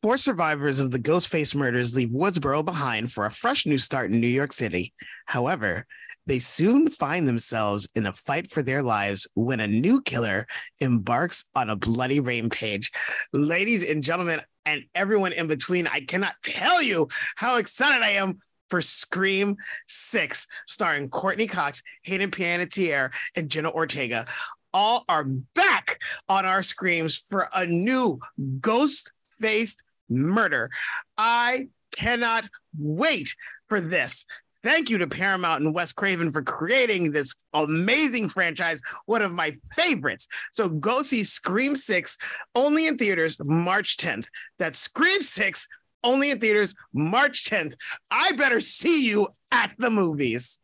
Four survivors of the Ghostface murders leave Woodsboro behind for a fresh new start in New York City. However, they soon find themselves in a fight for their lives when a new killer embarks on a bloody rampage. Ladies and gentlemen, and everyone in between, I cannot tell you how excited I am for Scream 6, starring Courteney Cox, Hayden Panettiere, and Jenna Ortega. All are back on our screams for a new ghost faced murder. I cannot wait for this. Thank you to Paramount and Wes Craven for creating this amazing franchise, one of my favorites. So go see Scream 6 only in theaters March 10th. That's Scream 6 only in theaters March 10th. I better see you at the movies.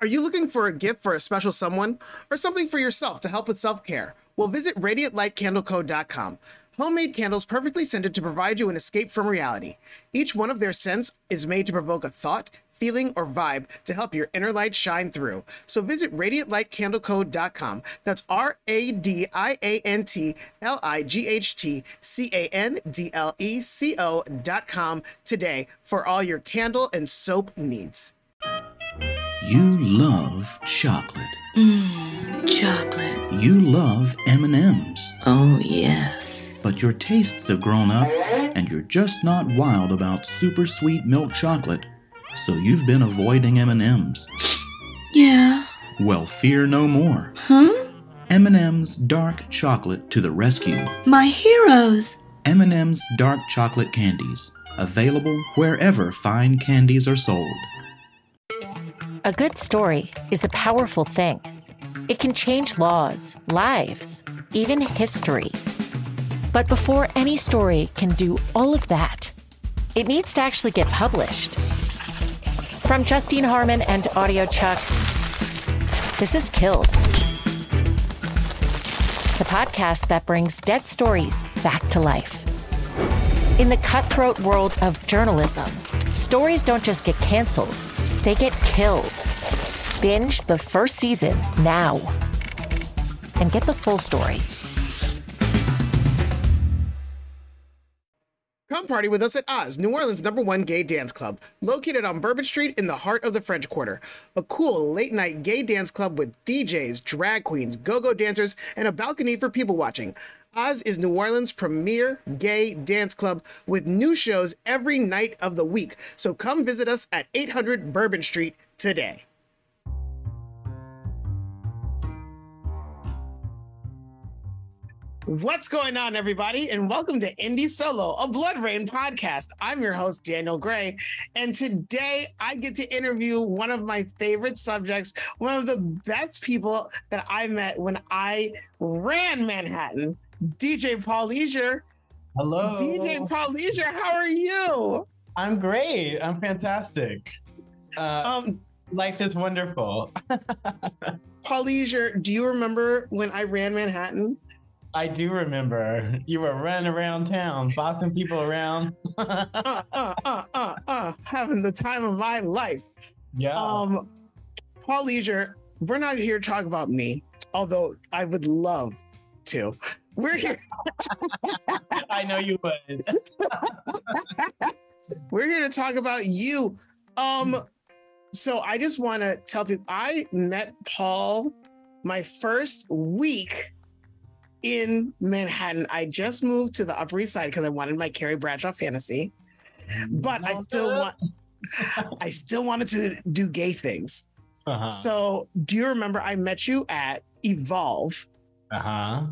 Are you looking for a gift for a special someone or something for yourself to help with self care? Well, visit radiantlightcandleco.com. Homemade candles perfectly scented to provide you an escape from reality. Each one of their scents is made to provoke a thought, feeling, or vibe to help your inner light shine through. So visit radiantlightcandleco.com. That's R A D I A N T L I G H T C A N D L E C O.com today for all your candle and soap needs. You love chocolate. Mmm, chocolate. You love M&Ms. Oh, yes. But your tastes have grown up and you're just not wild about super sweet milk chocolate. So you've been avoiding M&Ms. Yeah. Well, fear no more. Huh? M&M's dark chocolate to the rescue. My heroes. M&M's dark chocolate candies, available wherever fine candies are sold. A good story is a powerful thing. It can change laws, lives, even history. But before any story can do all of that, it needs to actually get published. From Justine Harmon and Audiochuck, this is Killed, the podcast that brings dead stories back to life. In the cutthroat world of journalism, stories don't just get canceled, they get killed. Binge the first season now and get the full story. Come party with us at Oz, New Orleans' number one gay dance club, located on Bourbon Street in the heart of the French Quarter. A cool late night gay dance club with DJs, drag queens, go go dancers, and a balcony for people watching. Oz is New Orleans' premier gay dance club with new shows every night of the week. So come visit us at 800 Bourbon Street today. What's going on, everybody? And welcome to Indie Solo, a Blood Rain podcast. I'm your host, Daniel Gray. And today I get to interview one of my favorite subjects, one of the best people that I met when I ran Manhattan, DJ Paul Leasure. Hello. DJ Paul Leasure, how are you? I'm great. I'm fantastic. Uh, Um, life is wonderful. Paul Leasure, do you remember when I ran Manhattan? I do remember you were running around town, bossing people around. Uh, uh, uh, having the time of my life. yeah. Um, Paul Leasure, we're not here to talk about me, although I would love to. We're here. I know you would. We're here to talk about you. Um, so I just want to tell people I met Paul my first week in Manhattan. I just moved to the Upper East Side because I wanted my Carrie Bradshaw fantasy, but I still want. I still wanted to do gay things. Uh-huh. So, do you remember I met you at Evolve? uh-huh.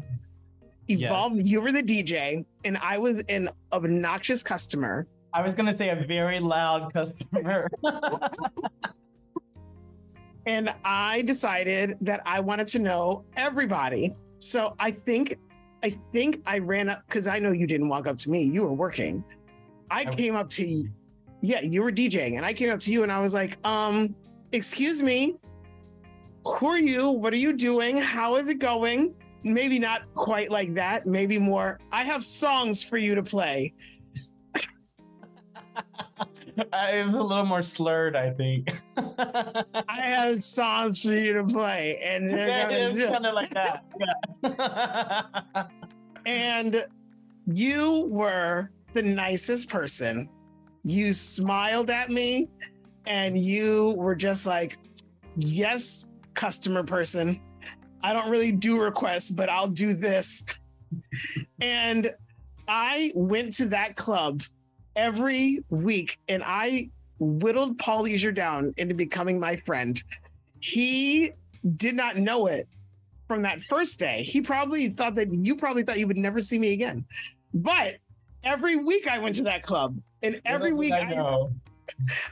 Yes. Evolve, you were the DJ, and I was an obnoxious customer. I was gonna say a very loud customer. And I decided that I wanted to know everybody. So I think, I think I ran up because I know you didn't walk up to me. You were working. I I- came up to you. Yeah, you were DJing, and I came up to you and I was like, um, excuse me, who are you? What are you doing? How is it going? Maybe not quite like that. Maybe more. I have songs for you to play. it was a little more slurred, I think. I had songs for you to play, and they're yeah, gonna it was do- kind of like that. Yeah. and you were the nicest person. You smiled at me and you were just like, yes, customer person. I don't really do requests, but I'll do this. and I went to that club every week and I whittled Paul Leasure down into becoming my friend. He did not know it from that first day. He probably thought that you probably thought you would never see me again. But every week I went to that club and every week I I.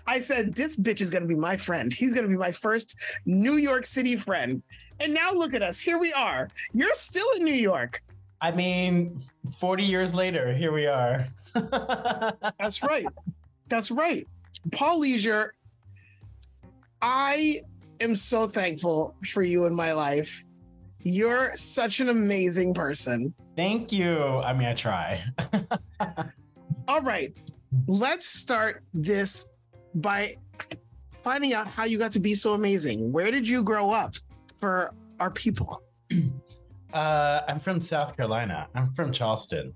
I said, This bitch is going to be my friend. He's going to be my first New York City friend. And now look at us. Here we are. You're still in New York. I mean, 40 years later, here we are. That's right. That's right. Paul Leasure, I am so thankful for you in my life. You're such an amazing person. Thank you. I mean, I try. All right, let's start this by finding out how you got to be so amazing. Where did you grow up for our people? Uh, I'm from South Carolina. I'm from Charleston,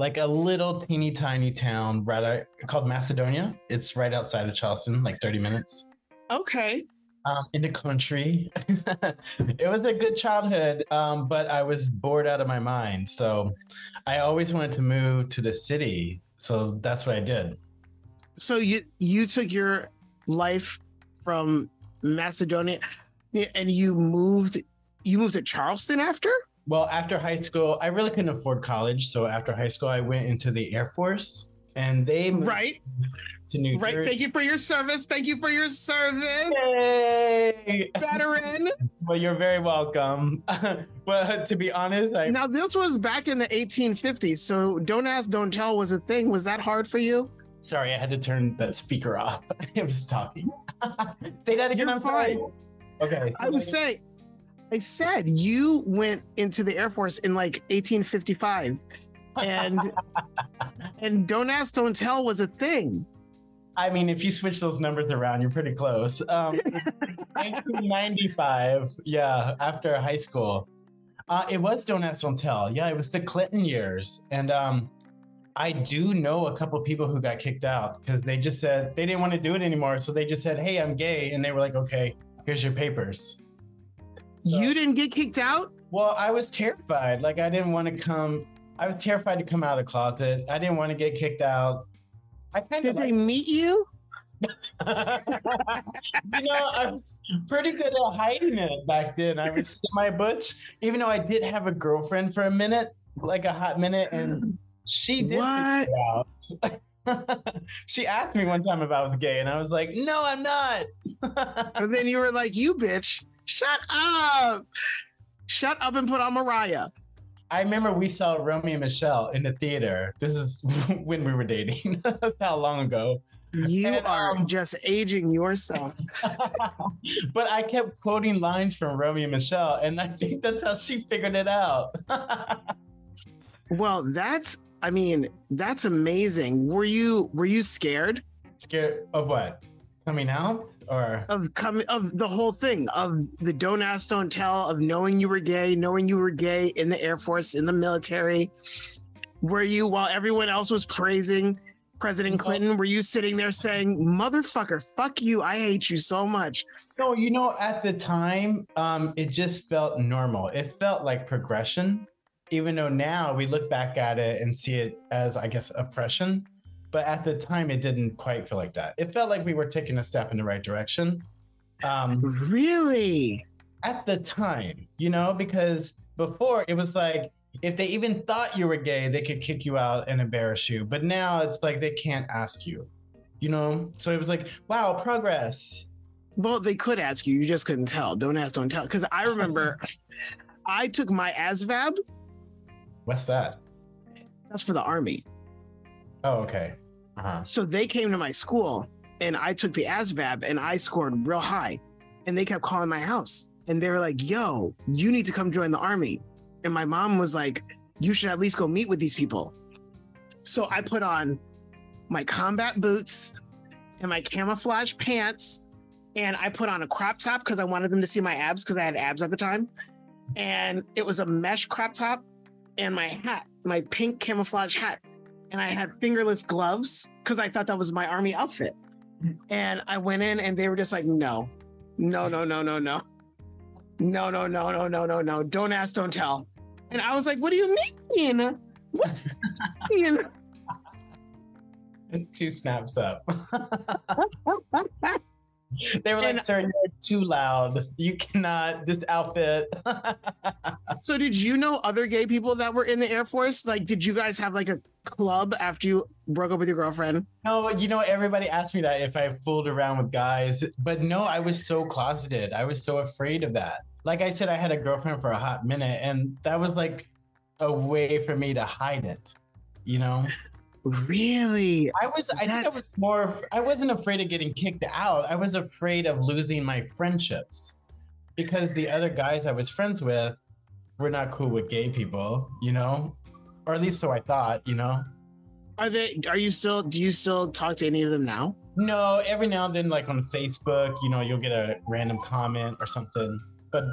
like a little teeny tiny town right out, called Macedonia. It's right outside of Charleston, like 30 minutes. Okay. Um, in the country. it was a good childhood, um, but I was bored out of my mind. So I always wanted to move to the city. So that's what I did. So you you took your life from Macedonia and you moved you moved to Charleston after? Well, after high school, I really couldn't afford college. So after high school, I went into the Air Force and they moved Right. to New York. Right. Jersey. Thank you for your service. Thank you for your service, Yay! veteran. Well, you're very welcome. but to be honest, I now this was back in the 1850s, so don't ask, don't tell was a thing. Was that hard for you? sorry, I had to turn the speaker off. I was talking. Say that again. You're I'm sorry. fine. Okay. I was saying, I said you went into the Air Force in like 1855, and and don't ask, don't tell was a thing. I mean, if you switch those numbers around, you're pretty close. Um, 1995, yeah, after high school. Uh, it was Don't Ask, Don't Tell. Yeah, it was the Clinton years. And um, I do know a couple people who got kicked out because they just said they didn't want to do it anymore. So they just said, hey, I'm gay. And they were like, okay, here's your papers. You didn't get kicked out. Well, I was terrified. Like, I didn't want to come. I was terrified to come out of the closet. I didn't want to get kicked out. I kind of Did of they meet you? you know, I was pretty good at hiding it back then. I was semi butch, even though I did have a girlfriend for a minute, like a hot minute, and she did What? out. she asked me one time if I was gay, and I was like, "No, I'm not." And then you were like, "You bitch, shut up, shut up, and put on Mariah." I remember we saw Romy and Michele in the theater. This is when we were dating. How long ago. You And, are um, just aging yourself. but I kept quoting lines from Romy and Michele, and I think that's how she figured it out. Well, that's I mean, that's amazing. Were you were you scared Scared of what? Coming out or of coming of the whole thing of the don't ask, don't tell, of knowing you were gay, knowing you were gay in the Air Force, in the military? Were you while everyone else was praising President Clinton, were you sitting there saying, Motherfucker, fuck you, I hate you so much? no? You know, at the time, um, it just felt normal. It felt like progression, even though now we look back at it and see it as, I guess, oppression. But at the time, it didn't quite feel like that. It felt like we were taking a step in the right direction. Um, Really? at the time, you know, because before it was like if they even thought you were gay, they could kick you out and embarrass you. But now it's like they can't ask you, you know? So it was like, wow, progress. Well, they could ask you, you just couldn't tell. Don't ask, don't tell. Because I remember I took my ASVAB, What's that? that's for the army. Oh, okay. Uh-huh. So they came to my school and I took the ASVAB and I scored real high. And they kept calling my house and they were like, yo, you need to come join the army. And my mom was like, you should at least go meet with these people. So I put on my combat boots and my camouflage pants. And I put on a crop top because I wanted them to see my abs because I had abs at the time. And it was a mesh crop top and my hat. my pink camouflage hat and I had fingerless gloves because I thought that was my army outfit. Mm-hmm. And I went in and they were just like, no, no, no, no, no, no. No, no, no, no, no, no, no. Don't ask, don't tell. And I was like, what do you mean? What do you mean? Two snaps up. they were like, And- sir, you're too loud. You cannot, this outfit. So did you know other gay people that were in the Air Force? Like, did you guys have like a club after you broke up with your girlfriend? no, you know, everybody asked me that if I fooled around with guys, but no, I was so closeted. I was so afraid of that. Like I said, I had a girlfriend for a hot minute, and that was like a way for me to hide it, you know? Really? I was, I think I was more, I wasn't afraid of getting kicked out. I was afraid of losing my friendships because the other guys I was friends with were not cool with gay people, you know? Or at least so I thought, you know? Are they? Are you still? Do you still talk to any of them now? No, every now and then, like on Facebook, you know, you'll get a random comment or something, but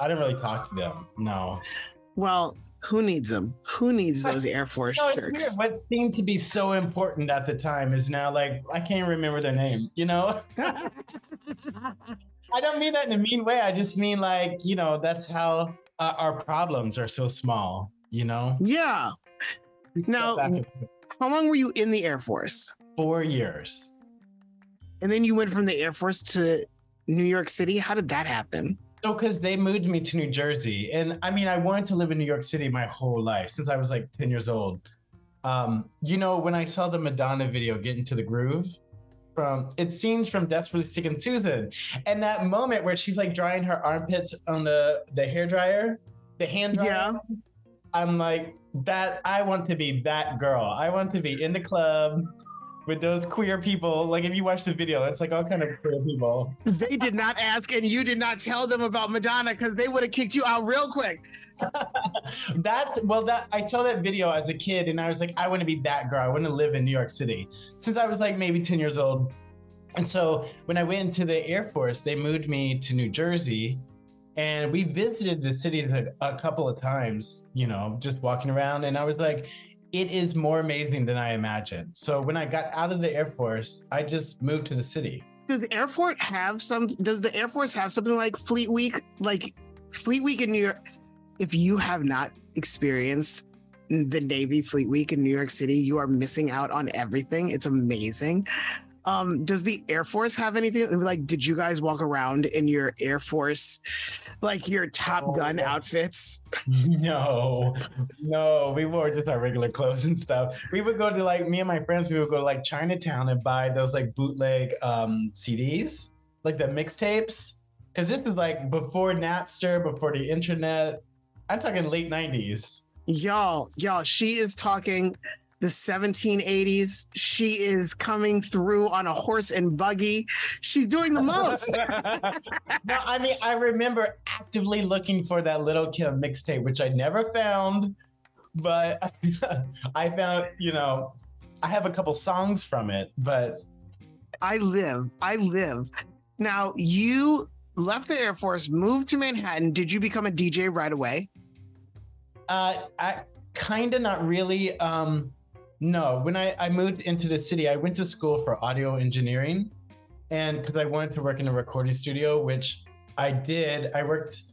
I didn't really talk to them. No. Well, who needs them? Who needs those Air Force No, shirts? What seemed to be so important at the time is now like I can't remember their name, you know? I don't mean that in a mean way. I just mean like, you know, that's how uh, our problems are so small, you know? yeah. Now- How long were you in the Air Force? four years. And then you went from the Air Force to New York City. How did that happen? So, because they moved me to New Jersey, and I mean, I wanted to live in New York City my whole life since I was like 10 years old. Um, you know, when I saw the Madonna video, Get Into the Groove, from it scenes from Desperately Seeking Susan, and that moment where she's like drying her armpits on the the hair dryer, the hand dryer. Yeah. I'm like that. I want to be that girl. I want to be in the club with those queer people. Like if you watch the video, it's like all kind of queer people. They did not ask, and you did not tell them about Madonna because they would have kicked you out real quick. that well that I saw that video as a kid and I was like I want to be that girl I want to live in New York City since I was like maybe 10 years old and so when I went into the Air Force they moved me to New Jersey and we visited the city a, a couple of times you know just walking around and I was like it is more amazing than I imagined so when I got out of the Air Force I just moved to the city Does the Air Force have some? Does the Air Force have something like Fleet Week? Like Fleet Week in New York? If you have not experienced the Navy Fleet Week in New York City, you are missing out on everything. It's amazing. Um, does the Air Force have anything like? Did you guys walk around in your Air Force, like your Top Oh, Gun outfits? No, no, we wore just our regular clothes and stuff. We would go to like me and my friends. We would go to like Chinatown and buy those like bootleg um, CDs, like the mixtapes. Because this is like before Napster, before the internet. I'm talking late '90s. Y'all, y'all, she is talking the 1780s. She is coming through on a horse and buggy. She's doing the most. no, I mean I remember actively looking for that Lil' Kim mixtape, which I never found, but I found you know I have a couple songs from it, but I live. I live. Now, you left the Air Force, moved to Manhattan. Did you become a DJ right away? Uh, I kind of not really. Um, no, when I, I moved into the city, I went to school for audio engineering, and because I wanted to work in a recording studio, which I did. I worked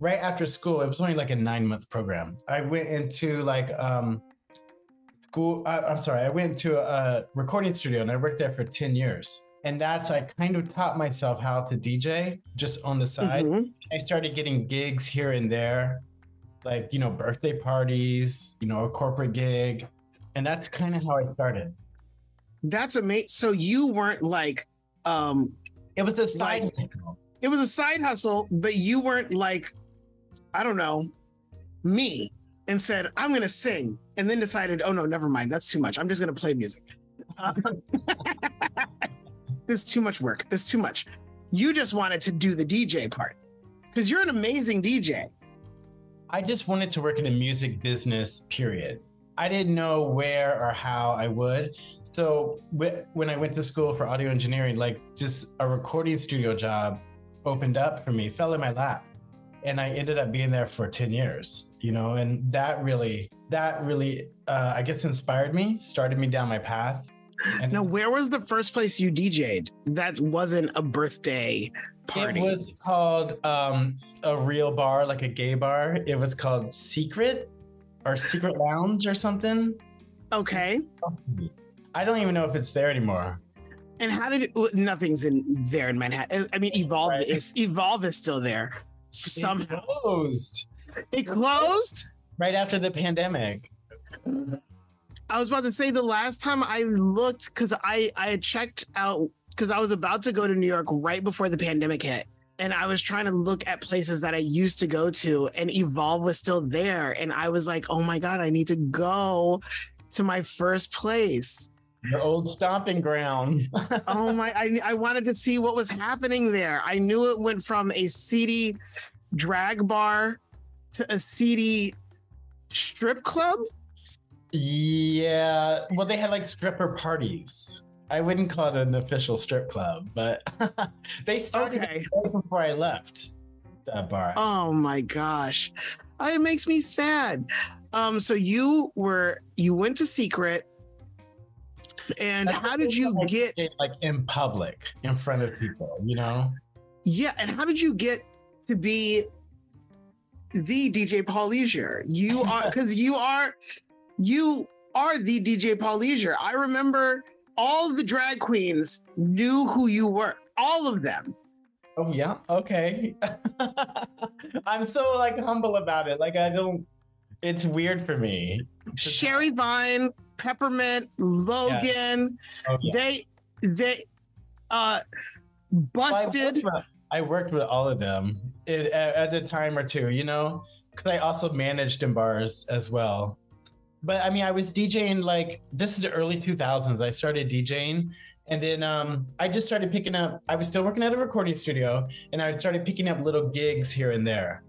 right after school. It was only like a nine month program. I went into like um, school. Uh, I'm sorry, I went to a recording studio and I worked there for ten years. And that's I kind of taught myself how to DJ just on the side. Mhm. I started getting gigs here and there, like, you know, birthday parties, you know, a corporate gig. And that's kind of how I started. That's amazing. So you weren't like, um, It was a side Like- it was a side hustle, but you weren't like, I don't know, me, and said, I'm going to sing, and then decided, oh no, never mind. That's too much. I'm just going to play music. Uh, this is too much work. This is too much. You just wanted to do the DJ part because you're an amazing DJ. I just wanted to work in a music business, period. I didn't know where or how I would. So wh- when I went to school for audio engineering, like just a recording studio job opened up for me, fell in my lap. And I ended up being there for 10 years, you know, and that really, that really, uh, I guess, inspired me, started me down my path. And Now, where was the first place you DJ'd that wasn't a birthday party? It was called um, a real bar, like a gay bar. It was called Secret or Secret Lounge or something. okay. I don't even know if it's there anymore. And how did it, nothing's in there in Manhattan? I mean, Evolve Right. is Evolve is still there. It closed it closed. right after the pandemic. I was about to say the last time I looked because I I checked out because I was about to go to New York right before the pandemic hit. And I was trying to look at places that I used to go to, and Evolve was still there. And I was like, oh my God, I need to go to my first place. Your old stomping ground. oh my I, I wanted to see what was happening there i knew it went from a seedy drag bar to a seedy strip club yeah. Well, they had like stripper parties. I wouldn't call it an official strip club, but they started okay right before I left that bar. oh my gosh it makes me sad um so you were you went to secret and That's how did you get like in public in front of people? You know. yeah and how did you get to be the dj paul leasure you are because you are you are the dj paul leasure i remember all the drag queens knew who you were all of them Oh yeah. Okay. I'm so like humble about it. Like I don't. It's weird for me. sherry vine peppermint logan Oh, yeah. they they uh Well, I worked busted with- I worked with all of them it, at, at a time or two, you know, because I also managed in bars as well. But I mean, I was DJing like this is the early 2000s. I started DJing, and then um, I just started picking up. I was still working at a recording studio, and I started picking up little gigs here and there.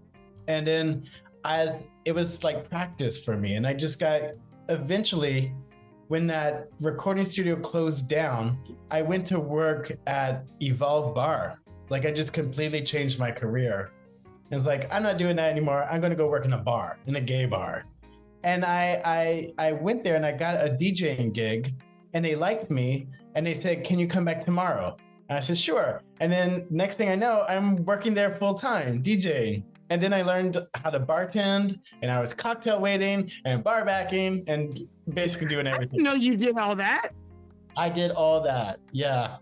And then as it was like practice for me, and I just got eventually when that recording studio closed down, I went to work at Evolve Bar. Like I just completely changed my career. It's like I'm not doing that anymore. I'm gonna go work in a bar, in a gay bar. And I I I went there and I got a DJing gig, and they liked me, and they said, "Can you come back tomorrow?" And I said, "Sure." And then next thing I know, I'm working there full time DJing. And then I learned how to bartend, and I was cocktail waiting and bar backing, and basically doing everything. no you did all that I did all that. Yeah.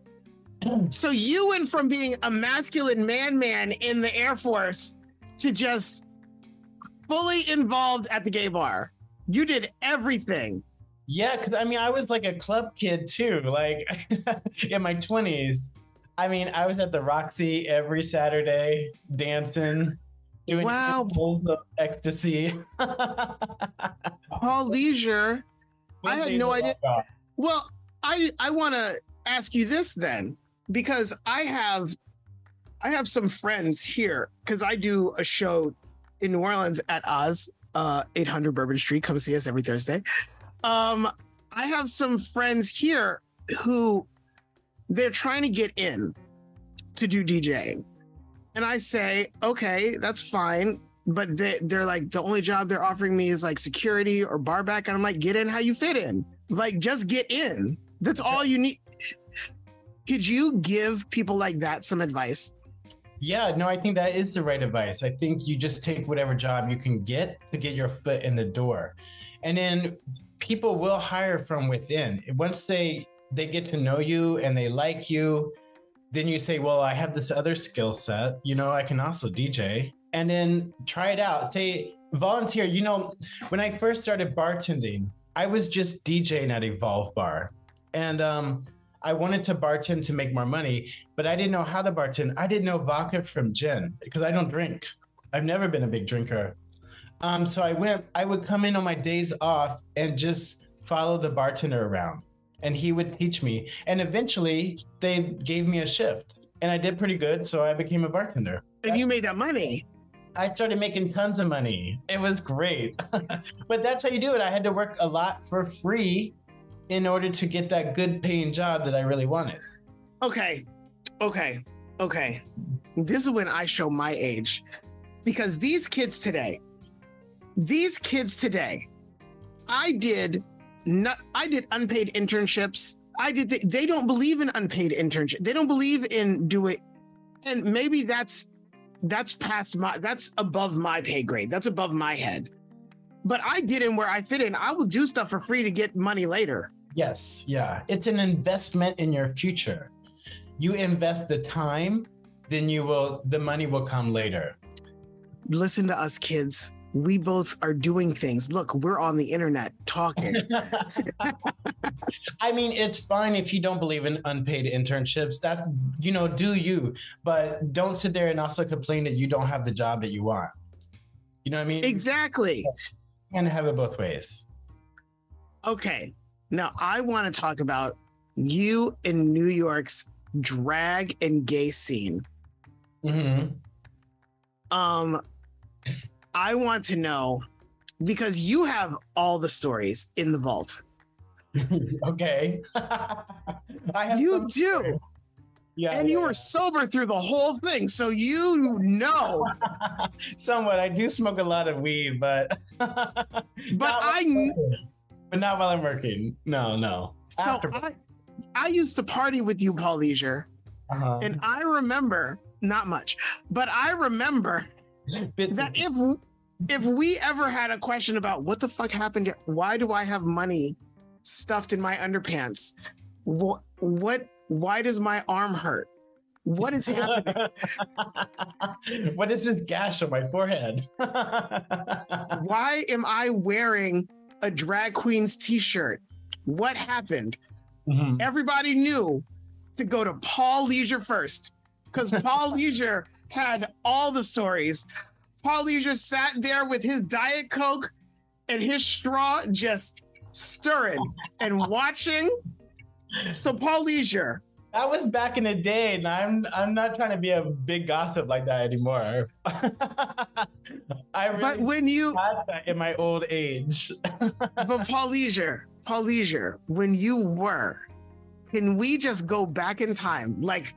so you went from being a masculine man man in the air force to just fully involved at the gay bar you did everything Yeah, because I mean, I was like a club kid too, like in my 20s. I mean, I was at the Roxy every Saturday dancing, doing Wow. bowls of ecstasy. paul leasure I had no idea- Well, I I want to ask you this then, because I have I have some friends here because I do a show in New Orleans at Oz, uh, 800 Bourbon Street. Come see us every Thursday. Um, I have some friends here who they're trying to get in to do DJing, and I say, okay, that's fine. But they, they're like, the only job they're offering me is like security or bar back. And I'm like, get in how you fit in. Like, just get in. That's all you need. Could you give people like that some advice? Yeah, no, I think that is the right advice. I think you just take whatever job you can get to get your foot in the door. And then people will hire from within. Once they they get to know you and they like you, then you say, "Well, I have this other skill set. You know, I can also DJ." And then try it out. Say volunteer. You know, when I first started bartending, I was just DJing at Evolve Bar. And um I wanted to bartend to make more money, but I didn't know how to bartend. I didn't know vodka from gin because I don't drink. I've never been a big drinker. Um, so I went, I would come in on my days off and just follow the bartender around and he would teach me. And eventually they gave me a shift and I did pretty good. So I became a bartender. And you made that money. I started making tons of money. It was great. but that's how you do it. I had to work a lot for free in order to get that good paying job that I really wanted. Okay. Okay. Okay. This is when I show my age because these kids today, these kids today I did not I did unpaid internships. I did th- they don't believe in unpaid internship. They don't believe in doing and maybe that's that's past my that's above my pay grade. That's above my head. But I get in where I fit in. I will do stuff for free to get money later. Yes, yeah. It's an investment in your future. You invest the time, then you will the money will come later. Listen to us kids. We both are doing things. Look, we're on the internet talking. I mean, it's fine if you don't believe in unpaid internships. That's, you know, do you, but don't sit there and also complain that you don't have the job that you want. You know what I mean? exactly. Can have it both ways. Okay. Now I want to talk about you in New York's drag and gay scene. hmm Um, I want to know because you have all the stories in the vault. okay. I have You do. Yeah. and you yeah, were sober through the whole thing. So you know. somewhat. I do smoke a lot of weed, but but I but not while I'm working. No, no. So After- I, I used to party with you, Paul Leasure, uh-huh. and I remember not much, but I remember that if if we ever had a question about what the fuck happened, why do I have money stuffed in my underpants? What what? Why does my arm hurt? What is happening? what is this gash on my forehead? why am I wearing a drag queen's t-shirt? What happened? Mhm. Everybody knew to go to Paul Leasure first because Paul Leasure had all the stories. Paul Leasure sat there with his Diet Coke and his straw just stirring and watching. So, Paul Leasure, That was back in the day, and I'm I'm not trying to be a big gossip like that anymore. I really but when you, had that in my old age. but Paul Leasure, Paul Leasure, when you were, can we just go back in time? Like,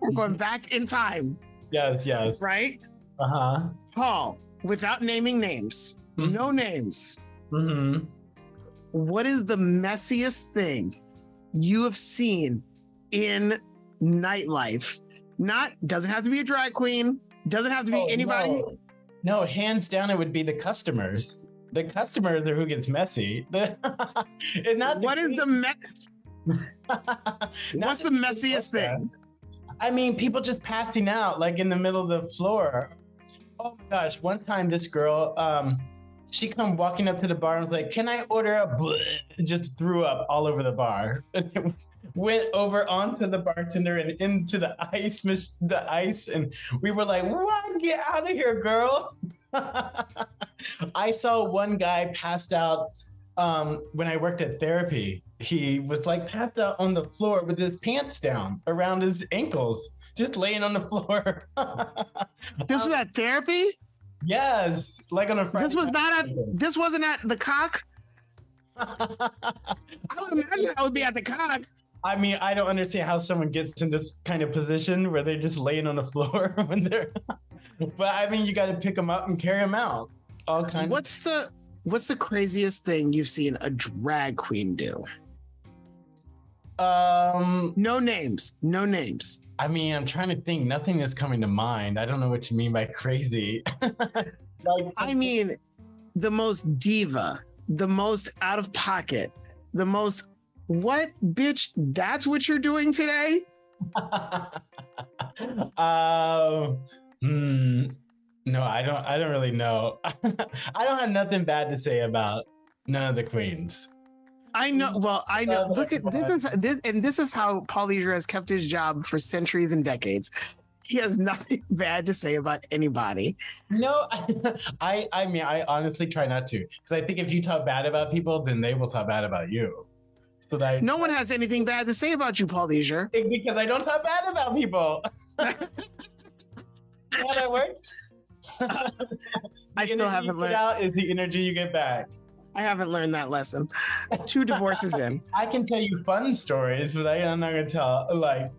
we're going back in time, yes, yes. right? Uh huh. Paul, without naming names, Mhm. no names, hmm what is the messiest thing you have seen in nightlife? Not doesn't have to be a drag queen, doesn't have to be Oh, anybody. No. No, hands down, it would be the customers. The customers are who gets messy. The, it's not What is the me- Not what's the messiest thing? I mean, people just passing out like in the middle of the floor. Oh my gosh! One time, this girl, um, she come walking up to the bar and was like, "Can I order a?" Bleh? Just threw up all over the bar. Went over onto the bartender and into the ice, the ice, and we were like, "What? Get out of here, girl!" I saw one guy passed out um, when I worked at therapy. He was like passed out on the floor with his pants down around his ankles, just laying on the floor. This was at therapy. Yes, like on a Friday. This was not at. This wasn't at the cock. I would imagine I would be at the cock. I mean, I don't understand how someone gets in this kind of position where they're just laying on the floor when they're. but I mean, you got to pick them up and carry them out. All kinds. What's the What's the craziest thing you've seen a drag queen do? Um, No names. No names. I mean, I'm trying to think. Nothing is coming to mind. I don't know what you mean by crazy. like, I mean, the most diva, the most out of pocket, the most what bitch? That's what you're doing today? um, hmm, no, I don't. I don't really know. I don't have nothing bad to say about none of the queens. I know. Mm-hmm. Well, I know. Look at this, is, this, and this is how Paul Leasure has kept his job for centuries and decades. He has nothing bad to say about anybody. No, I, I mean, I honestly try not to because I think if you talk bad about people, then they will talk bad about you. So that I, No one has anything bad to say about you, Paul Leasure. because I don't talk bad about people. How that works? I still haven't learned. Out is the energy you get back. I haven't learned that lesson. Two divorces in. I can tell you fun stories, but I, I'm not gonna tell like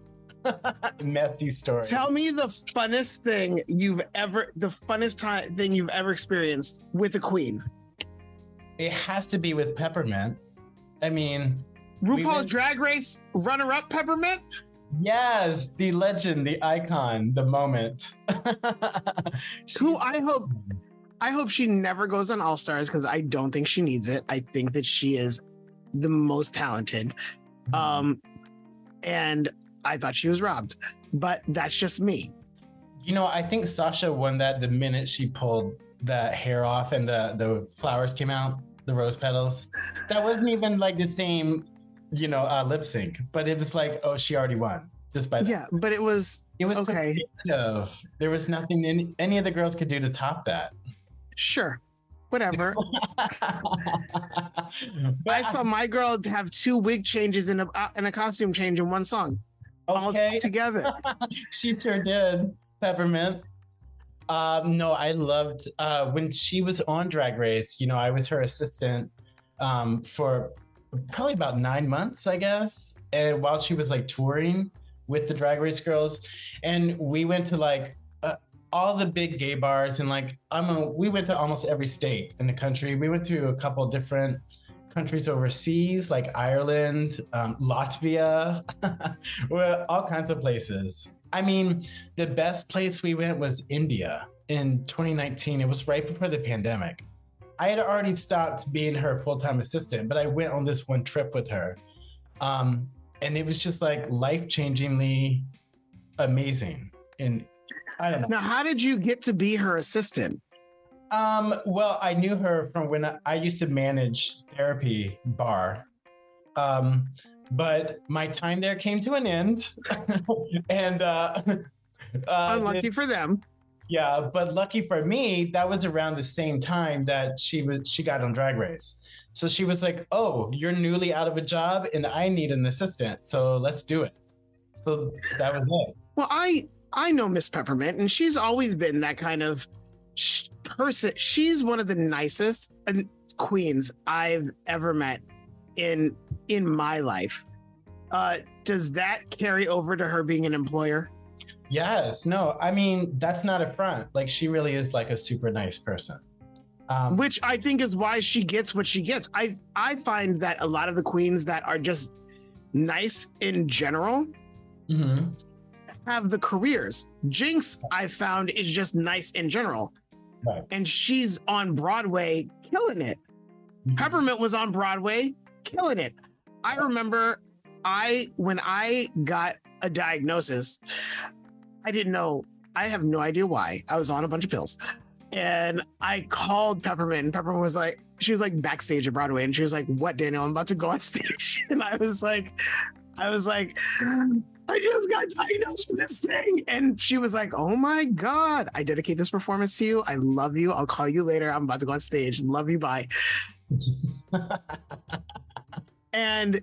Messy stories. Tell me the funnest thing you've ever, the funnest time thing you've ever experienced with a queen. it has to be with peppermint. I mean, RuPaul went- Drag Race runner-up Peppermint. yes, the legend, the icon, the moment. Who I hope, I hope she never goes on All Stars because I don't think she needs it. I think that she is the most talented. Um, and I thought she was robbed, but that's just me. You know, I think Sasha won that the minute she pulled the hair off and the the flowers came out, the rose petals. That wasn't even like the same, you know, uh, lip sync, but it was like, oh, she already won just by that. Yeah, but it was It was okay. There was nothing any, any of the girls could do to top that. Sure, whatever. But I saw my girl have two wig changes and a uh, in a costume change in one song, okay, all together. she sure did. Peppermint. Um, no, I loved uh, when she was on Drag Race. You know, I was her assistant um, for probably about nine months, I guess. And while she was like touring with the Drag Race girls, and we went to like all the big gay bars, and like I'm a, we went to almost every state in the country. We went to a couple different countries overseas, like Ireland, um, Latvia, all kinds of places. I mean, the best place we went was India in 2019. It was right before the pandemic. I had already stopped being her full time assistant, but I went on this one trip with her. Um, and it was just like life changingly amazing. And I don't know. Now, how did you get to be her assistant? Um, well, I knew her from when I, I used to manage therapy bar. Um, but my time there came to an end. and uh, uh Unlucky for them. yeah, but lucky for me, that was around the same time that she was she got on drag race. So she was like, Oh, you're newly out of a job and I need an assistant. So let's do it. So that was it. Well, I I know Miss Peppermint, and she's always been that kind of sh- person. She's one of the nicest and queens I've ever met in in my life. Uh, does that carry over to her being an employer? Yes, no, I mean that's not a front. Like she really is like a super nice person. Um, Which I think is why she gets what she gets. I I find that a lot of the queens that are just nice in general mhm. Have the careers. Jinkx, I found, is just nice in general. Right. And she's on Broadway killing it. Mm-hmm. Peppermint was on Broadway killing it. I remember I when I got a diagnosis, I didn't know, I have no idea why. I was on a bunch of pills. And I called Peppermint, and Peppermint was like, she was like backstage at Broadway, and she was like, What, Daniel? I'm about to go on stage. And I was like, I was like, I just got diagnosed with this thing. And she was like, Oh my God, I dedicate this performance to you. I love you. I'll call you later. I'm about to go on stage. Love you. Bye. and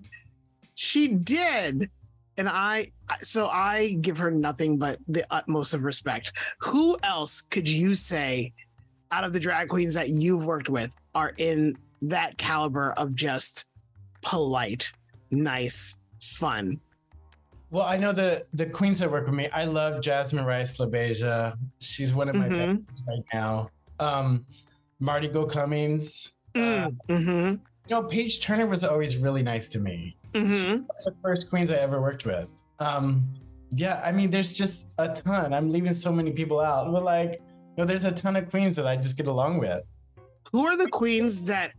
she did. And I, so I give her nothing but the utmost of respect. Who else could you say out of the drag queens that you've worked with are in that caliber of just polite, nice, fun? Well, I know the the queens that work with me. I love Jasmine Rice LaBeija. She's one of my Mhm. favorites right now. Um, Marti Gould Cummings. Uh, Mm-hmm. you know, Paige Turner was always really nice to me. Mm-hmm. the first queens I ever worked with. Um, yeah, I mean, there's just a ton. I'm leaving so many people out, but like, you know, there's a ton of queens that I just get along with. Who are the queens that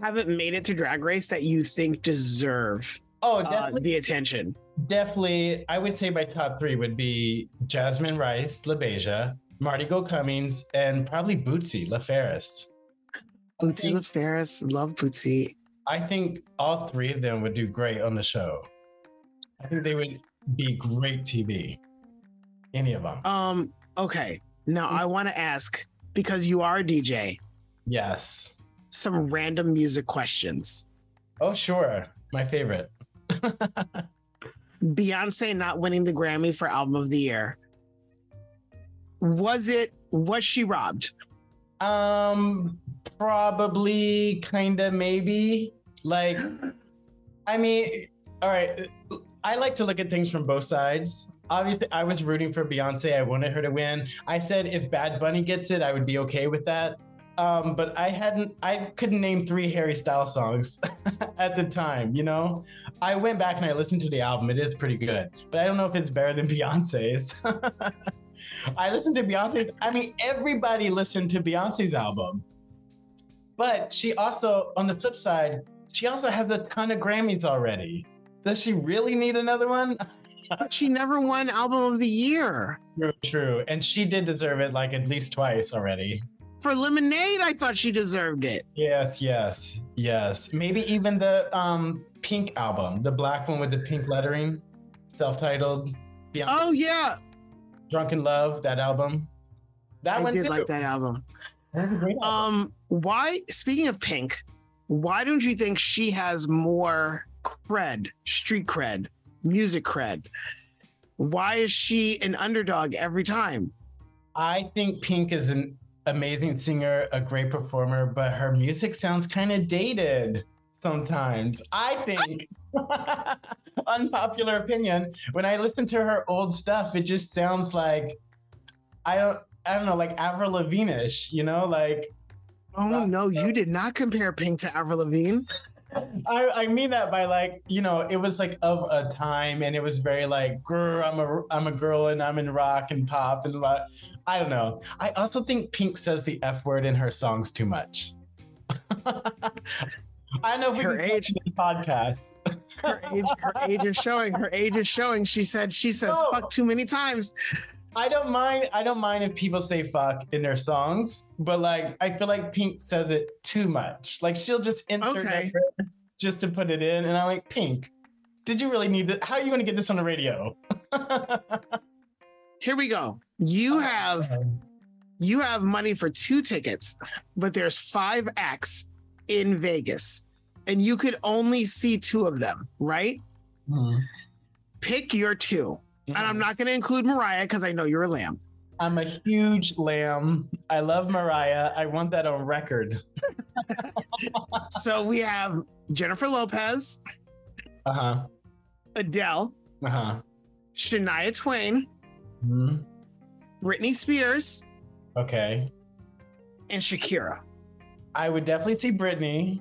haven't made it to Drag Race that you think deserve Oh, uh, definitely, the attention? definitely. I would say my top three would be Jasmine Rice, LaBeija, Marti Gould Cummings, and probably Bootsy LeFaris. Bootsy LeFaris, love Bootsy. I think all three of them would do great on the show. I think they would be great TV. Any of them. Um, okay. Now I want to ask because you are a DJ, Yes. some random music questions. Oh, sure. My favorite. Beyonce not winning the Grammy for Album of the Year. Was it was she robbed? Um, probably, kind of, maybe. Like, I mean, all right. I like to look at things from both sides. Obviously, I was rooting for Beyonce. I wanted her to win. I said if Bad Bunny gets it, I would be okay with that. Um, but I hadn't, I couldn't name three Harry Styles songs at the time, you know? I went back and I listened to the album. It is pretty good, but I don't know if it's better than Beyonce's. I listened to Beyonce's, I mean, everybody listened to Beyonce's album. But she also, on the flip side, she also has a ton of Grammys already. Does she really need another one? But she never won album of the year. True, true. And she did deserve it like at least twice already. For Lemonade, I thought she deserved it. Yes, yes, yes. Maybe even the um pink album, the black one with the pink lettering, self-titled. Oh yeah. Drunk in Love, that album. That I one did too. like that album. That was a great album. Um, why speaking of Pink, why don't you think she has more cred, street cred, music cred? Why is she an underdog every time? I think Pink is an amazing singer, a great performer, but her music sounds kind of dated sometimes. I think, unpopular opinion, when I listen to her old stuff, it just sounds like I don't, I don't know, like Avril Lavigne-ish, you know, like Oh no, you did not compare Pink to Avril Lavigne. I, I mean that by like you know it was like of a time and it was very like girl I'm a I'm a girl and I'm in rock and pop and what I don't know I also think Pink says the f word in her songs too much. I don't know Her age- podcast. Her age, her age is showing. Her age is showing. She said she says fuck too many times. I don't mind. I don't mind if people say fuck in their songs, but like I feel like Pink says it too much. Like she'll just insert Okay. that just to put it in, and I'm like, Pink, did you really need that? How are you going to get this on the radio? Here we go. You have you have money for two tickets, but there's five acts in Vegas, and you could only see two of them, right? Hmm. Pick your two. And I'm not going to include Mariah because I know you're a lamb. I'm a huge lamb. I love Mariah. I want that on record. So we have Jennifer Lopez, Uh huh. Adele, Uh huh. Shania Twain, hmm Britney Spears, Okay. and Shakira. I would definitely see Britney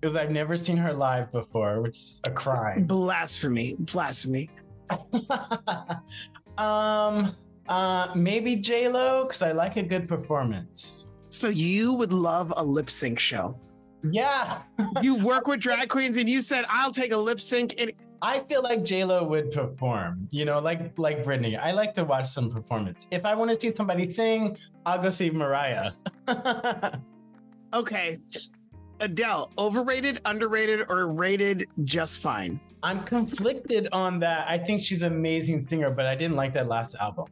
because I've never seen her live before, which is a crime. Blasphemy. Blasphemy. um. Uh. Maybe J Lo because I like a good performance. So you would love a lip sync show. Yeah. You work with drag queens and you said, I'll take a lip sync. And I feel like J Lo would perform, you know, like like Britney. I like to watch some performance. If I want to see somebody sing, I'll go see Mariah. okay, Adele, overrated, underrated, or rated just fine? I'm conflicted on that. I think she's an amazing singer, but I didn't like that last album.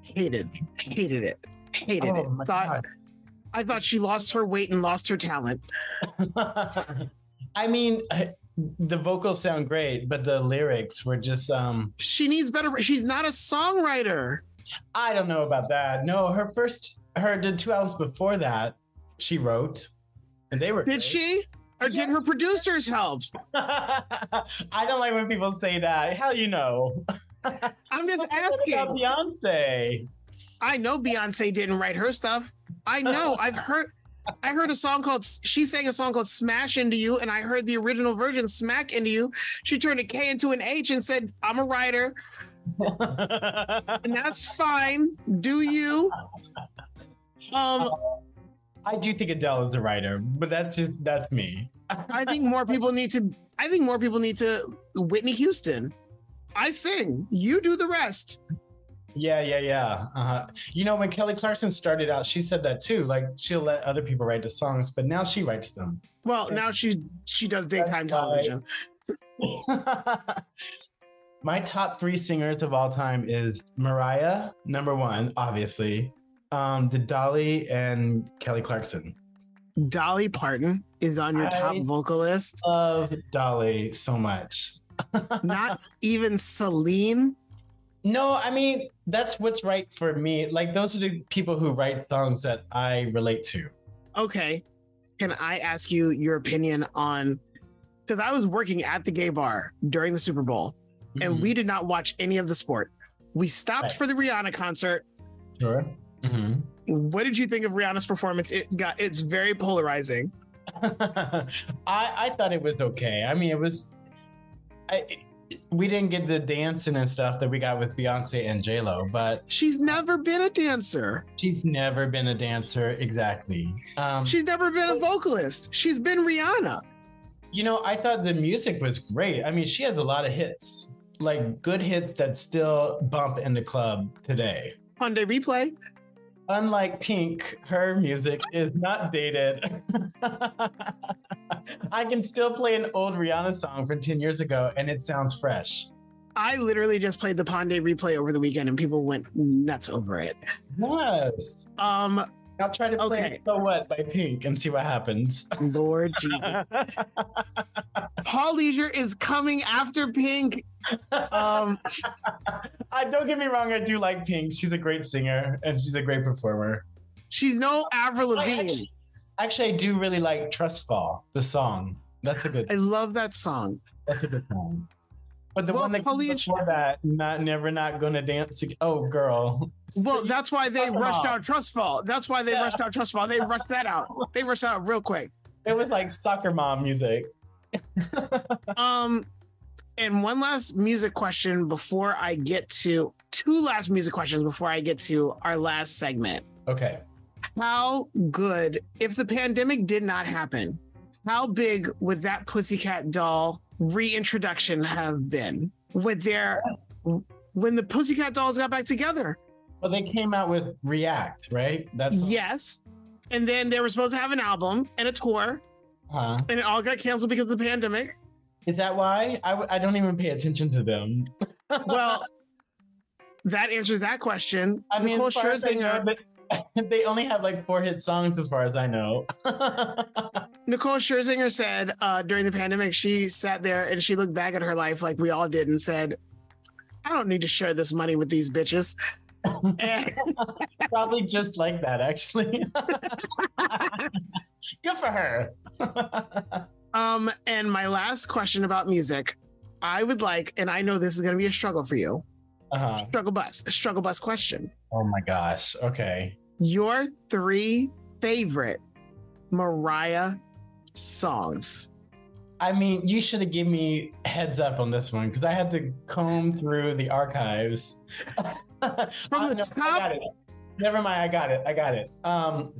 Hated, hated it, hated Oh it. Thought I thought she lost her weight and lost her talent. I mean, the vocals sound great, but the lyrics were just um She needs better. She's not a songwriter. I don't know about that. No, her first her the two albums before that, she wrote. And they were Did great. she? Or did her producers help? I don't like when people say that. How you know? I'm just What about asking. Beyonce. I know Beyonce didn't write her stuff. I know. I've heard. I heard a song called. She sang a song called "Smash Into You," and I heard the original version "Smack Into You." She turned a K into an H and said, "I'm a writer," and that's fine. Do you? Um, I do think Adele is a writer, but that's just that's me. I think more people need to. I think more people need to. Whitney Houston. I sing. You do the rest. Yeah, yeah, yeah. Uh-huh. You know, when Kelly Clarkson started out, she said that too. Like she'll let other people write the songs, but now she writes them. Well, now she she does daytime television. My top three singers of all time is Mariah, number one, obviously. Um, the Dolly and Kelly Clarkson. Dolly Parton is on your top vocalist. Love Dolly so much. Not even Celine. No, I mean that's what's right for me. Like those are the people who write songs that I relate to. Okay. Can I ask you your opinion on because I was working at the gay bar during the Super Bowl and Mhm. we did not watch any of the sport. We stopped Right. for the Rihanna concert. Sure. Mhm. What did you think of Rihanna's performance? It got it's very polarizing. I I thought it was okay. I mean, it was. I we didn't get the dancing and stuff that we got with Beyonce and J Lo, but She's never been a dancer. she's never been a dancer exactly. Um, She's never been a vocalist. She's been Rihanna. you know, I thought the music was great. I mean, she has a lot of hits, like good hits that still bump in the club today. Pon de Replay. Unlike Pink, her music is not dated. I can still play an old Rihanna song from 10 years ago and it sounds fresh. I literally just played the Ponde replay over the weekend and people went nuts over it. Yes. Um, I'll try to play Okay. So What by Pink and see what happens. Lord Jesus. Paul Leasure is coming after Pink. Um, I don't get me wrong, I do like Pink. She's a great singer and she's a great performer. she's no Avril Lavigne. actually, actually, I do really like Trust Fall, the song. That's a good I love that song. that's a good song. But the Well, one that Pauline- before that, not never not gonna dance. ag- Oh, girl. Well, that's why they rushed out Trust Fall. That's why they Yeah. rushed out Trust Fall. They rushed that out. They rushed out real quick. it was like soccer mom music. Um, and one last music question before I get to two last music questions before I get to our last segment. Okay. How good, if the pandemic did not happen, how big would that Pussycat doll reintroduction have been? Would there, when the Pussycat dolls got back together? Well, they came out with React, right? That's Yes. And then they were supposed to have an album and a tour, huh? and it all got canceled because of the pandemic. Is that why? I, w- I don't even pay attention to them. Well, that answers that question. I mean, Nicole as far as I know, Scherzinger. they, they only have like four hit songs, as far as I know. Nicole Scherzinger said uh, during the pandemic, she sat there and she looked back at her life like we all did and said, I don't need to share this money with these bitches. Probably just like that, actually. Good for her. Um, and my last question about music, I would like, and I know this is going to be a struggle for you, uh-huh. struggle bus, struggle bus question. Oh my gosh. Okay. Your three favorite Mariah songs. I mean, you should have given me heads up on this one because I had to comb through the archives. From the I top- got it. Never mind, I got it. I got it. Um,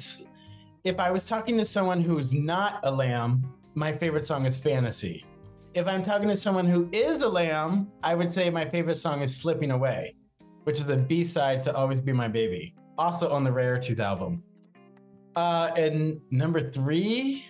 if I was talking to someone who's not a lamb, my favorite song is Fantasy. If I'm talking to someone who is a lamb, I would say my favorite song is Slipping Away, which is the B side to Always Be My Baby, also on the Rarities album. Uh, and number three,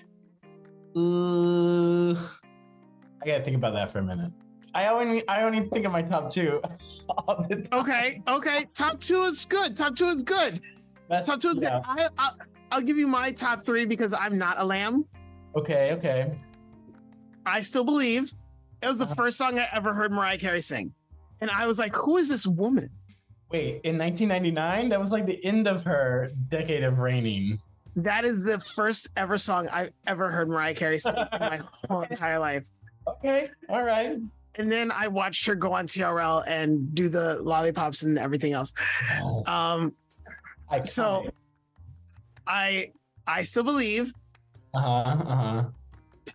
uh, I gotta think about that for a minute. I only I only think of my top two. the. Okay, okay. Top two is good. Top two is good. That's, Top two is yeah. good. I, I, I'll give you my top three because I'm not a lamb. Okay, okay. I still believe it was the Uh-huh. first song I ever heard Mariah Carey sing. And I was like, who is this woman? Wait, in 1999, that was like the end of her decade of reigning. That is the first ever song I've ever heard Mariah Carey sing in my whole entire life. Okay, all right. And then I watched her go on TRL and do the lollipops and everything else. Um, Iconic. so I I still believe uh huh, uh huh.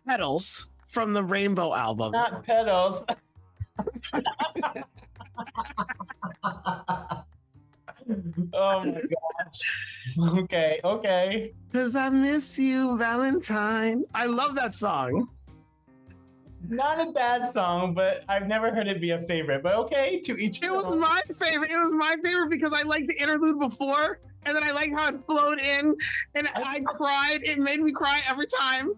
Petals from the Rainbow album. Not pedals. oh my gosh. Okay, okay. Cause I miss you, Valentine. I love that song. Not a bad song, but I've never heard it be a favorite. But okay, to each It was own. my favorite. It was my favorite because I liked the interlude before, and then I liked how it flowed in, and I cried. It made me cry every time.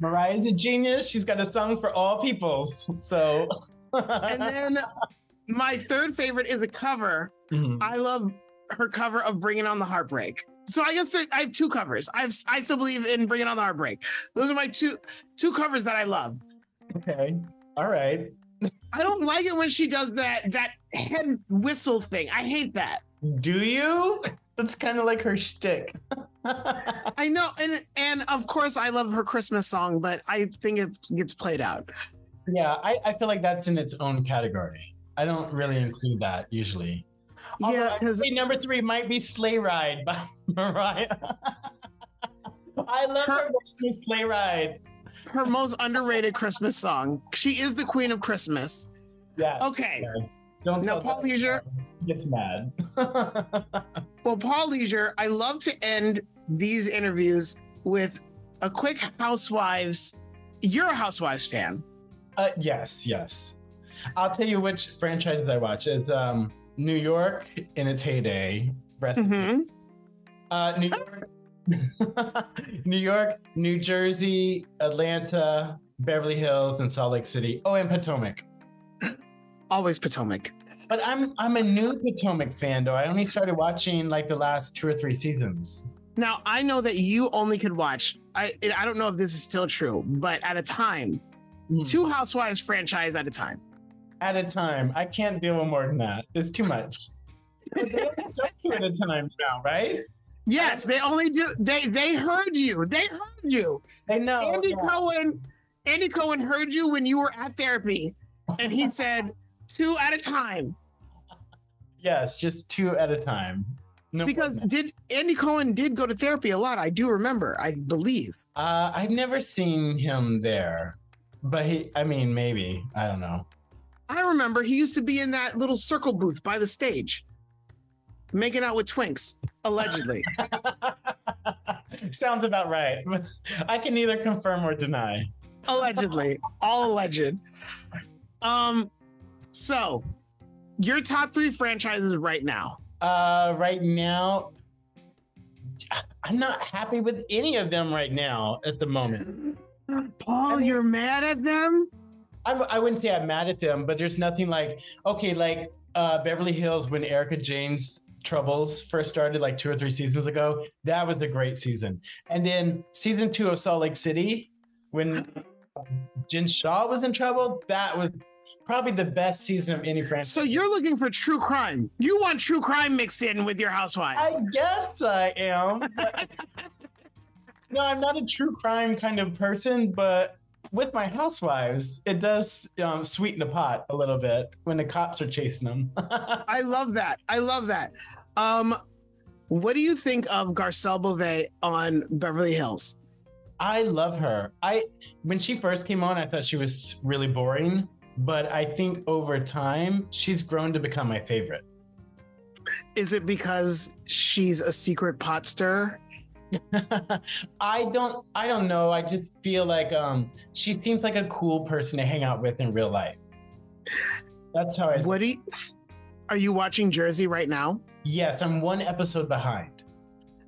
Mariah's a genius. She's got a song for all peoples. So. And then my third favorite is a cover. Mhm. I love her cover of "Bringing On the Heartbreak." So I guess there, I have two covers. I have, I still believe in "Bringing On the Heartbreak." Those are my two two covers that I love. Okay. All right. I don't like it when she does that that head whistle thing. I hate that. Do you? That's kind of like her shtick. I know, and and of course I love her Christmas song, but I think it gets played out. yeah, I, I feel like that's in its own category. I don't really include that usually. Although Yeah, because number three might be Sleigh Ride by Mariah. I love her, Her- Sleigh Ride. her most underrated Christmas song. She is the queen of Christmas. Yeah. Okay. Don't Now, tell Paul. Leasure. gets mad. Well, Paul Leasure, I love to end these interviews with a quick Housewives. You're a Housewives fan. uh, yes, yes. I'll tell you which franchises I watch. It's um, New York in its heyday. Rest in Mhm. peace. Uh, New York, New York, New Jersey, Atlanta, Beverly Hills, and Salt Lake City. Oh, and Potomac. Always Potomac. But I'm I'm a new Potomac fan though. I only started watching like the last two or three seasons. Now, I know that you only could watch, I, I don't know if this is still true, but at a time, Hmm. two Housewives franchise at a time. at a time. I can't deal with more than that. It's too much. But they only do two at a time now, right? Yes, they only do. They they heard you. They heard you. They know. Andy yeah. Cohen. Andy Cohen heard you when you were at therapy, and he said two at a time. Yes, just two at a time. No, Because that. did Andy Cohen did go to therapy a lot? I do remember. I believe. uh, I've never seen him there, but he. I mean, maybe I don't know. I remember he used to be in that little circle booth by the stage, making out with twinks, allegedly. Sounds about right. I can neither confirm or deny. allegedly, all alleged. Um, so your top three franchises right now. Uh, right now, I'm not happy with any of them right now at the moment. Paul, I mean- you're mad at them? I wouldn't say I'm mad at them, but there's nothing like okay, like uh, Beverly Hills when Erika Jayne troubles first started like two or three seasons ago. That was a great season, and then season two of Salt Lake City when Jen Shah was in trouble. That was probably the best season of any franchise. So you're looking for true crime. You want true crime mixed in with your housewives. I guess I am. but- no, I'm not a true crime kind of person, but with my housewives, it does um, sweeten the pot a little bit when the cops are chasing them. I love that. I love that. Um, what do you think of Garcelle Beauvais on Beverly Hills? I love her. I when she first came on, I thought she was really boring, but I think over time she's grown to become my favorite. Is it because she's a secret pot stirrer? I don't I don't know. I just feel like um she seems like a cool person to hang out with in real life. That's how I What do you, are you watching Jersey right now? Yes, I'm one episode behind.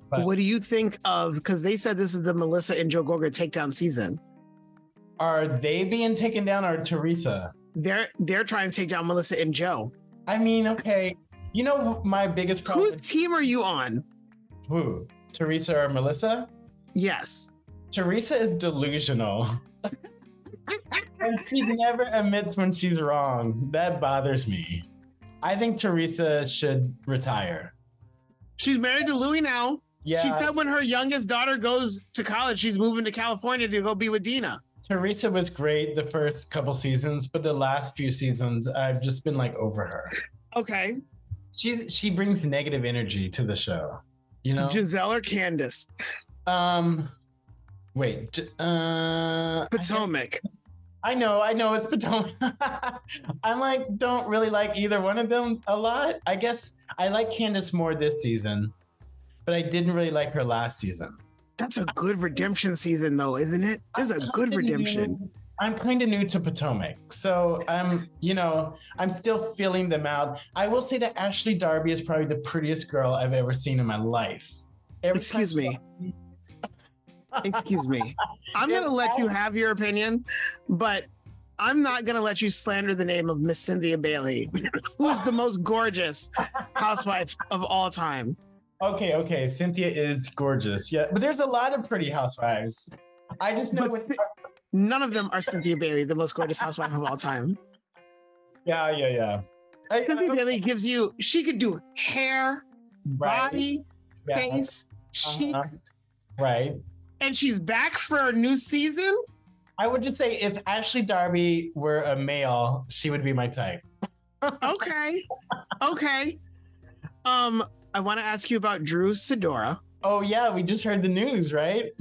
But- What do you think of? Because they said this is the Melissa and Joe Gorga takedown season. Are they being taken down or Teresa? They're they're trying to take down Melissa and Joe. I mean, okay. You know my biggest problem Whose team are you on? who? Teresa or Melissa? Yes. Teresa is delusional. and she never admits when she's wrong. That bothers me. I think Teresa should retire. She's married to Louis now. Yeah, She said when her youngest daughter goes to college, she's moving to California to go be with Dina. Teresa was great the first couple seasons, but the last few seasons, I've just been like over her. Okay. She's she brings negative energy to the show. You know? Gizelle or Candace? Um, wait. Uh, I Potomac. I know, I know it's Potomac. I like don't really like either one of them a lot. I guess I like Candace more this season, but I didn't really like her last season. That's a good redemption season, though, isn't it? This is a good redemption. new- I'm kind of new to Potomac, so I'm, you know, I'm still feeling them out. I will say that Ashley Darby is probably the prettiest girl I've ever seen in my life. Every Excuse me. Excuse me. I'm going to let you have your opinion, but I'm not going to let you slander the name of Miss Cynthia Bailey, who is the most gorgeous housewife of all time. Okay, okay. Cynthia is gorgeous. Yeah, but there's a lot of pretty housewives. I just know when. None of them are Cynthia Bailey, the most gorgeous housewife of all time. Yeah, yeah, yeah. I- Cynthia I- Bailey gives you, she could do hair, right, body, yeah, face, cheek, uh-huh, Right. and she's back for a new season. I would just say if Ashley Darby were a male, she would be my type. Okay. Okay. Um, I want to ask you about Drew Sidora. Oh yeah, we just heard the news, right?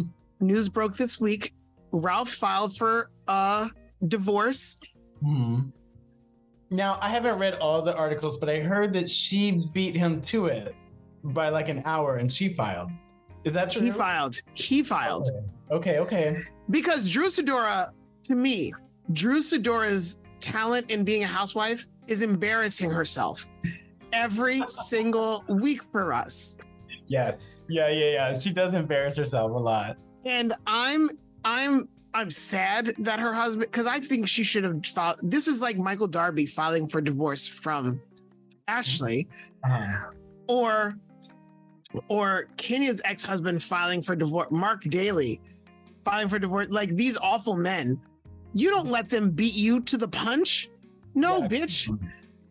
News broke this week. Ralph filed for a divorce. Hmm. Now I haven't read all the articles, but I heard that she beat him to it by like an hour, and she filed. Is that true? He filed. He filed. Okay, okay. Because Drew Sidora, to me, Drew Sidora's talent in being a housewife is embarrassing herself every single week for us. Yes. Yeah, yeah, yeah. She does embarrass herself a lot. And I'm I'm I'm sad that her husband because I think she should have filed. This is like Michael Darby filing for divorce from Ashley, Uh, or or Kenya's ex-husband filing for divorce, Marc Daly filing for divorce. Like these awful men, you don't let them beat you to the punch. No, Yeah. bitch.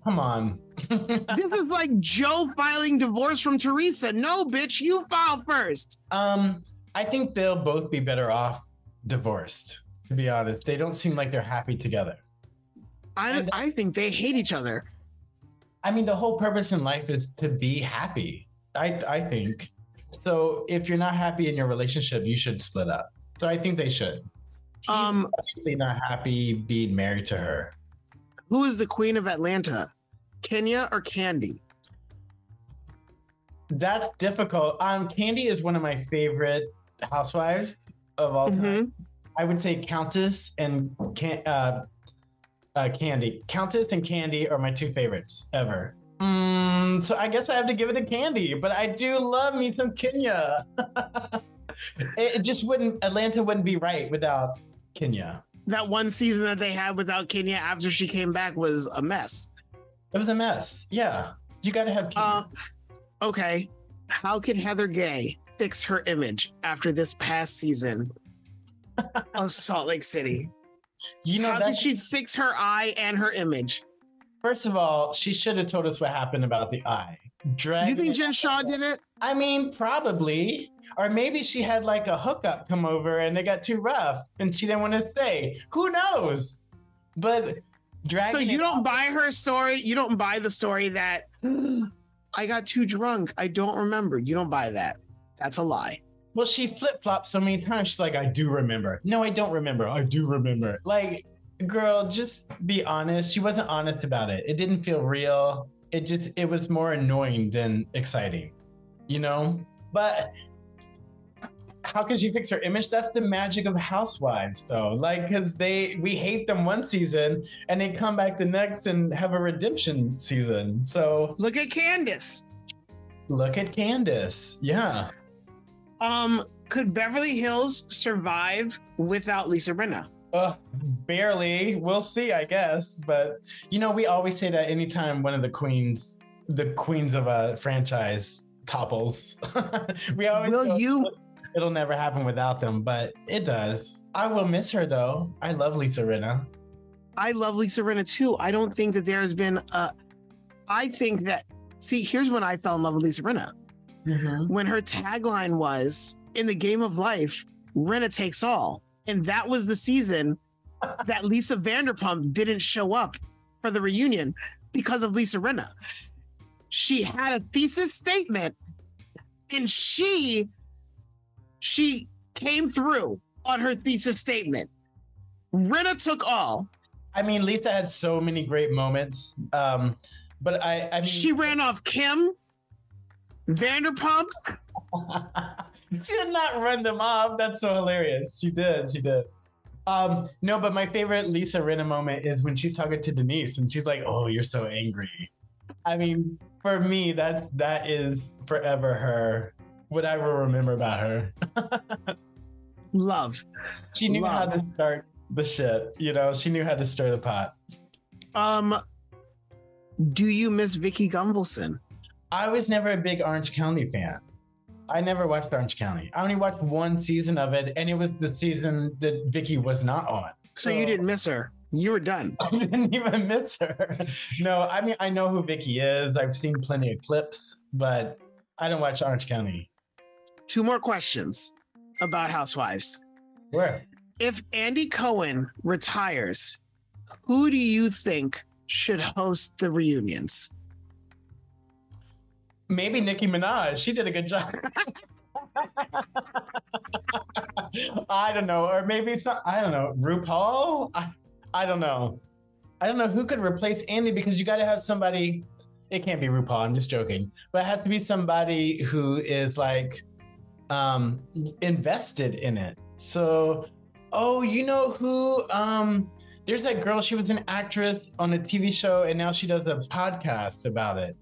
Come on. This is like Joe filing divorce from Teresa. No, bitch, you file first. um, I think they'll both be better off divorced. To be honest, they don't seem like they're happy together. I don't, I think they hate each other. I mean, the whole purpose in life is to be happy. I I think. So if you're not happy in your relationship, you should split up. So I think they should. He's Um, obviously not happy being married to her. Who is the queen of Atlanta? Kenya or Kandi? That's difficult. Um, Kandi is one of my favorite housewives of all time. Mhm. I would say Countess and can, uh, uh, Kandi. Countess and Kandi are my two favorites ever. Mm, so I guess I have to give it to Kandi, but I do love me some Kenya. it, it just wouldn't. Atlanta wouldn't be right without Kenya. That one season that they had without Kenya after she came back was a mess. It was a mess. Yeah, you got to have. Uh, okay. How can Heather Gay fix her image after this past season of Salt Lake City? you know How can she fix her eye and her image? First of all, she should have told us what happened about the eye. Dragging You think Jen Shah did it? I mean, probably. Or maybe she had like a hookup come over and it got too rough and she didn't want to stay. Who knows? But dragging So you don't buy her story? You don't buy the story that I got too drunk. I don't remember. You don't buy that. That's a lie. Well, she flip flopped so many times. She's like, I do remember. No, I don't remember. I do remember. Like, girl, just be honest. She wasn't honest about it. It didn't feel real. It just, it was more annoying than exciting, you know? But how can she fix her image? That's the magic of housewives, though. Like, because they, we hate them one season and they come back the next and have a redemption season. So Look at Candace. look at Candace. Yeah. Um, could Beverly Hills survive without Lisa Rinna? Uh, barely. We'll see, I guess. But you know, we always say that anytime one of the queens, the queens of a franchise, topples, we always go, Will you? It'll never happen without them, but it does. I will miss her though. I love Lisa Rinna. I love Lisa Rinna too. I don't think that there's been a. I think that. See, here's when I fell in love with Lisa Rinna. Mm-hmm. When her tagline was "In the game of life, Rinna takes all," and that was the season that Lisa Vanderpump didn't show up for the reunion because of Lisa Rinna. She had a thesis statement, and she she came through on her thesis statement. Rinna took all. I mean, Lisa had so many great moments. Um, but I, I mean, She ran off Kim, Vanderpump. she did not run them off. That's so hilarious. She did. She did. Um, no, but my favorite Lisa Rinna moment is when she's talking to Denise and she's like, "Oh, you're so angry." I mean, for me, that that is forever her. What I will remember about her. Love. She knew how to start the shit. You know, she knew how to stir the pot. Um, do you miss Vicki Gunvalson? I was never a big Orange County fan. I never watched Orange County. I only watched one season of it, and it was the season that Vicki was not on. So you didn't miss her. You were done. I didn't even miss her. No, I mean I know who Vicki is. I've seen plenty of clips, but I don't watch Orange County. Two more questions about Housewives. Where? If Andy Cohen retires, who do you think should host the reunions? Maybe Nicki Minaj. She did a good job. I don't know, or maybe some. I don't know. RuPaul. I, I don't know. I don't know who could replace Andy because you got to have somebody. It can't be RuPaul. I'm just joking, but it has to be somebody who is like um invested in it. So, oh, you know who? Um, there's that girl. She was an actress on a TV show, and now she does a podcast about it.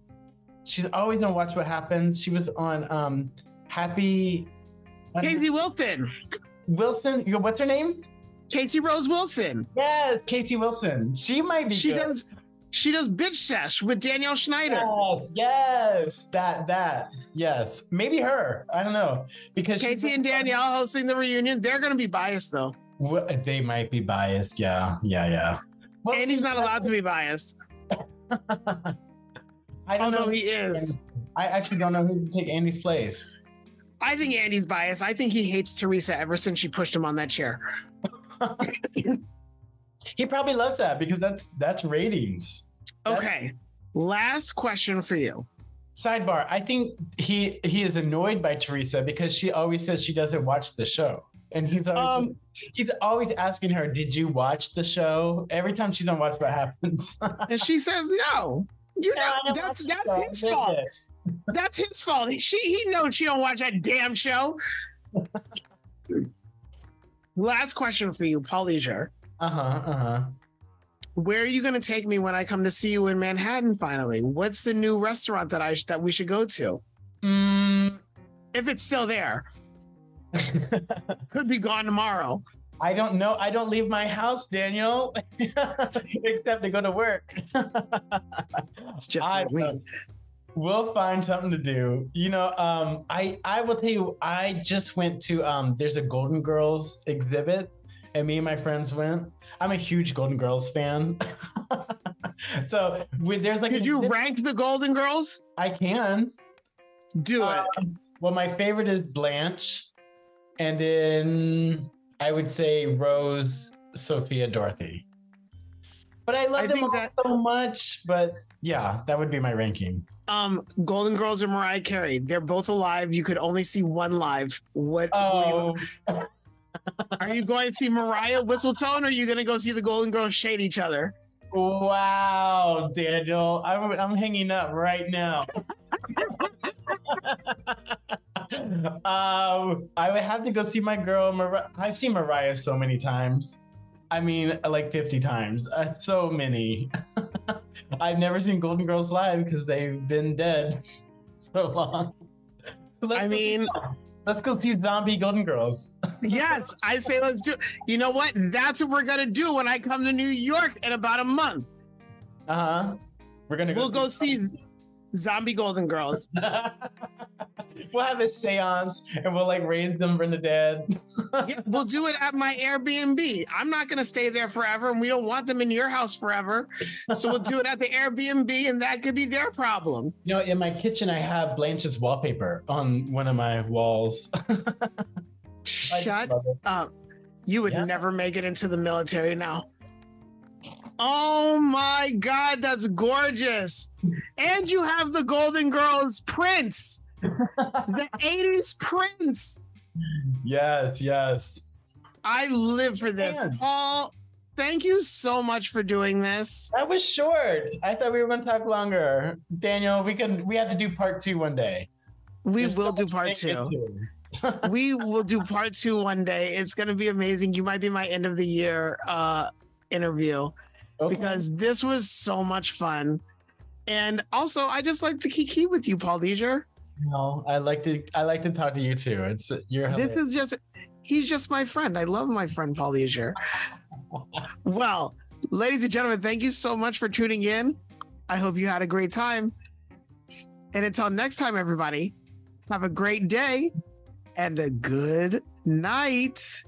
She's always on Watch What Happens. She was on um Happy Casey Wilson. Wilson. What's her name? Casey Rose Wilson. Yes, Casey Wilson. She might be. She good. does she does bitch sesh with Danielle Schneider. Yes, yes, that that yes, maybe her. I don't know because she's- and Danielle hosting the reunion. They're gonna be biased though. Wha- they might be biased. Yeah, yeah, yeah. Well, Andy's see, not allowed to be biased. I don't Although know. he is. I actually don't know who to take Andy's place. I think Andy's biased. I think he hates Teresa ever since she pushed him on that chair. He probably loves that because that's that's ratings. That's- Okay. Last question for you. Sidebar: I think he he is annoyed by Teresa because she always says she doesn't watch the show, and he's always Um, he's always asking her, "Did you watch the show?" Every time she's on Watch What Happens. and she says no. You Yeah, know, that's that's show. his fault. That's his fault. He- She he knows she don't watch that damn show. Last question for you, Paul Leasure. Uh huh. Uh huh. Where are you going to take me when I come to see you in Manhattan? Finally, what's the new restaurant that I sh- that we should go to? Mm. If it's still there, could be gone tomorrow. I don't know. I don't leave my house, Daniel, except to go to work. It's just I like me. know. We'll find something to do. You know, um, I I will tell you. I just went to um. There's a Golden Girls exhibit, and me and my friends went. I'm a huge Golden Girls fan. so there's like Did you rank the Golden Girls? I can. Do it. Um, well, my favorite is Blanche, and then I would say Rose, Sophia, Dorothy. But I love I them all that- so much. But yeah, that would be my ranking. Um, Golden Girls or Mariah Carey? They're both alive. You could only see one live. What? Oh, Are you going to see Mariah Whistletone, or are you going to go see the Golden Girls shade each other? wow, Daniel, I'm I'm hanging up right now. um, I would have to go see my girl. Mar- I've seen Mariah so many times. I mean, like 50 times. Uh, so many. I've never seen Golden Girls live because they've been dead so long. Let's I mean, let's go see zombie Golden Girls. yes, I say let's do. You know what? That's what we're gonna do when I come to New York in about a month. Uh huh. We're gonna go. We'll go see Zombie Golden Girls. we'll have a seance and we'll like raise them from the dead. Yeah, we'll do it at my Airbnb. I'm not gonna stay there forever, and we don't want them in your house forever. So we'll do it at the Airbnb, and that could be their problem. You know, in my kitchen, I have Blanche's wallpaper on one of my walls. Shut up. You would Yeah. never make it into the military now. Oh my God, that's gorgeous. And you have the Golden Girls Prince, the 80s Prince. Yes, yes. I live for this. Man. Paul, thank you so much for doing this. That was short. I thought we were going to talk longer. Daniel, we can. We have to do part two one day. We There's so will do part two. we will do part two one day. It's going to be amazing. You might be my end of the year uh, interview. Okay. because this was so much fun. And also, I just like to kiki with you, Paul Leasure. no, I like to. I like to talk to you too. It's you're. This is just, he's just my friend. I love my friend, Paul Leasure. well, ladies and gentlemen, thank you so much for tuning in. I hope you had a great time. And until next time, everybody, have a great day and a good night.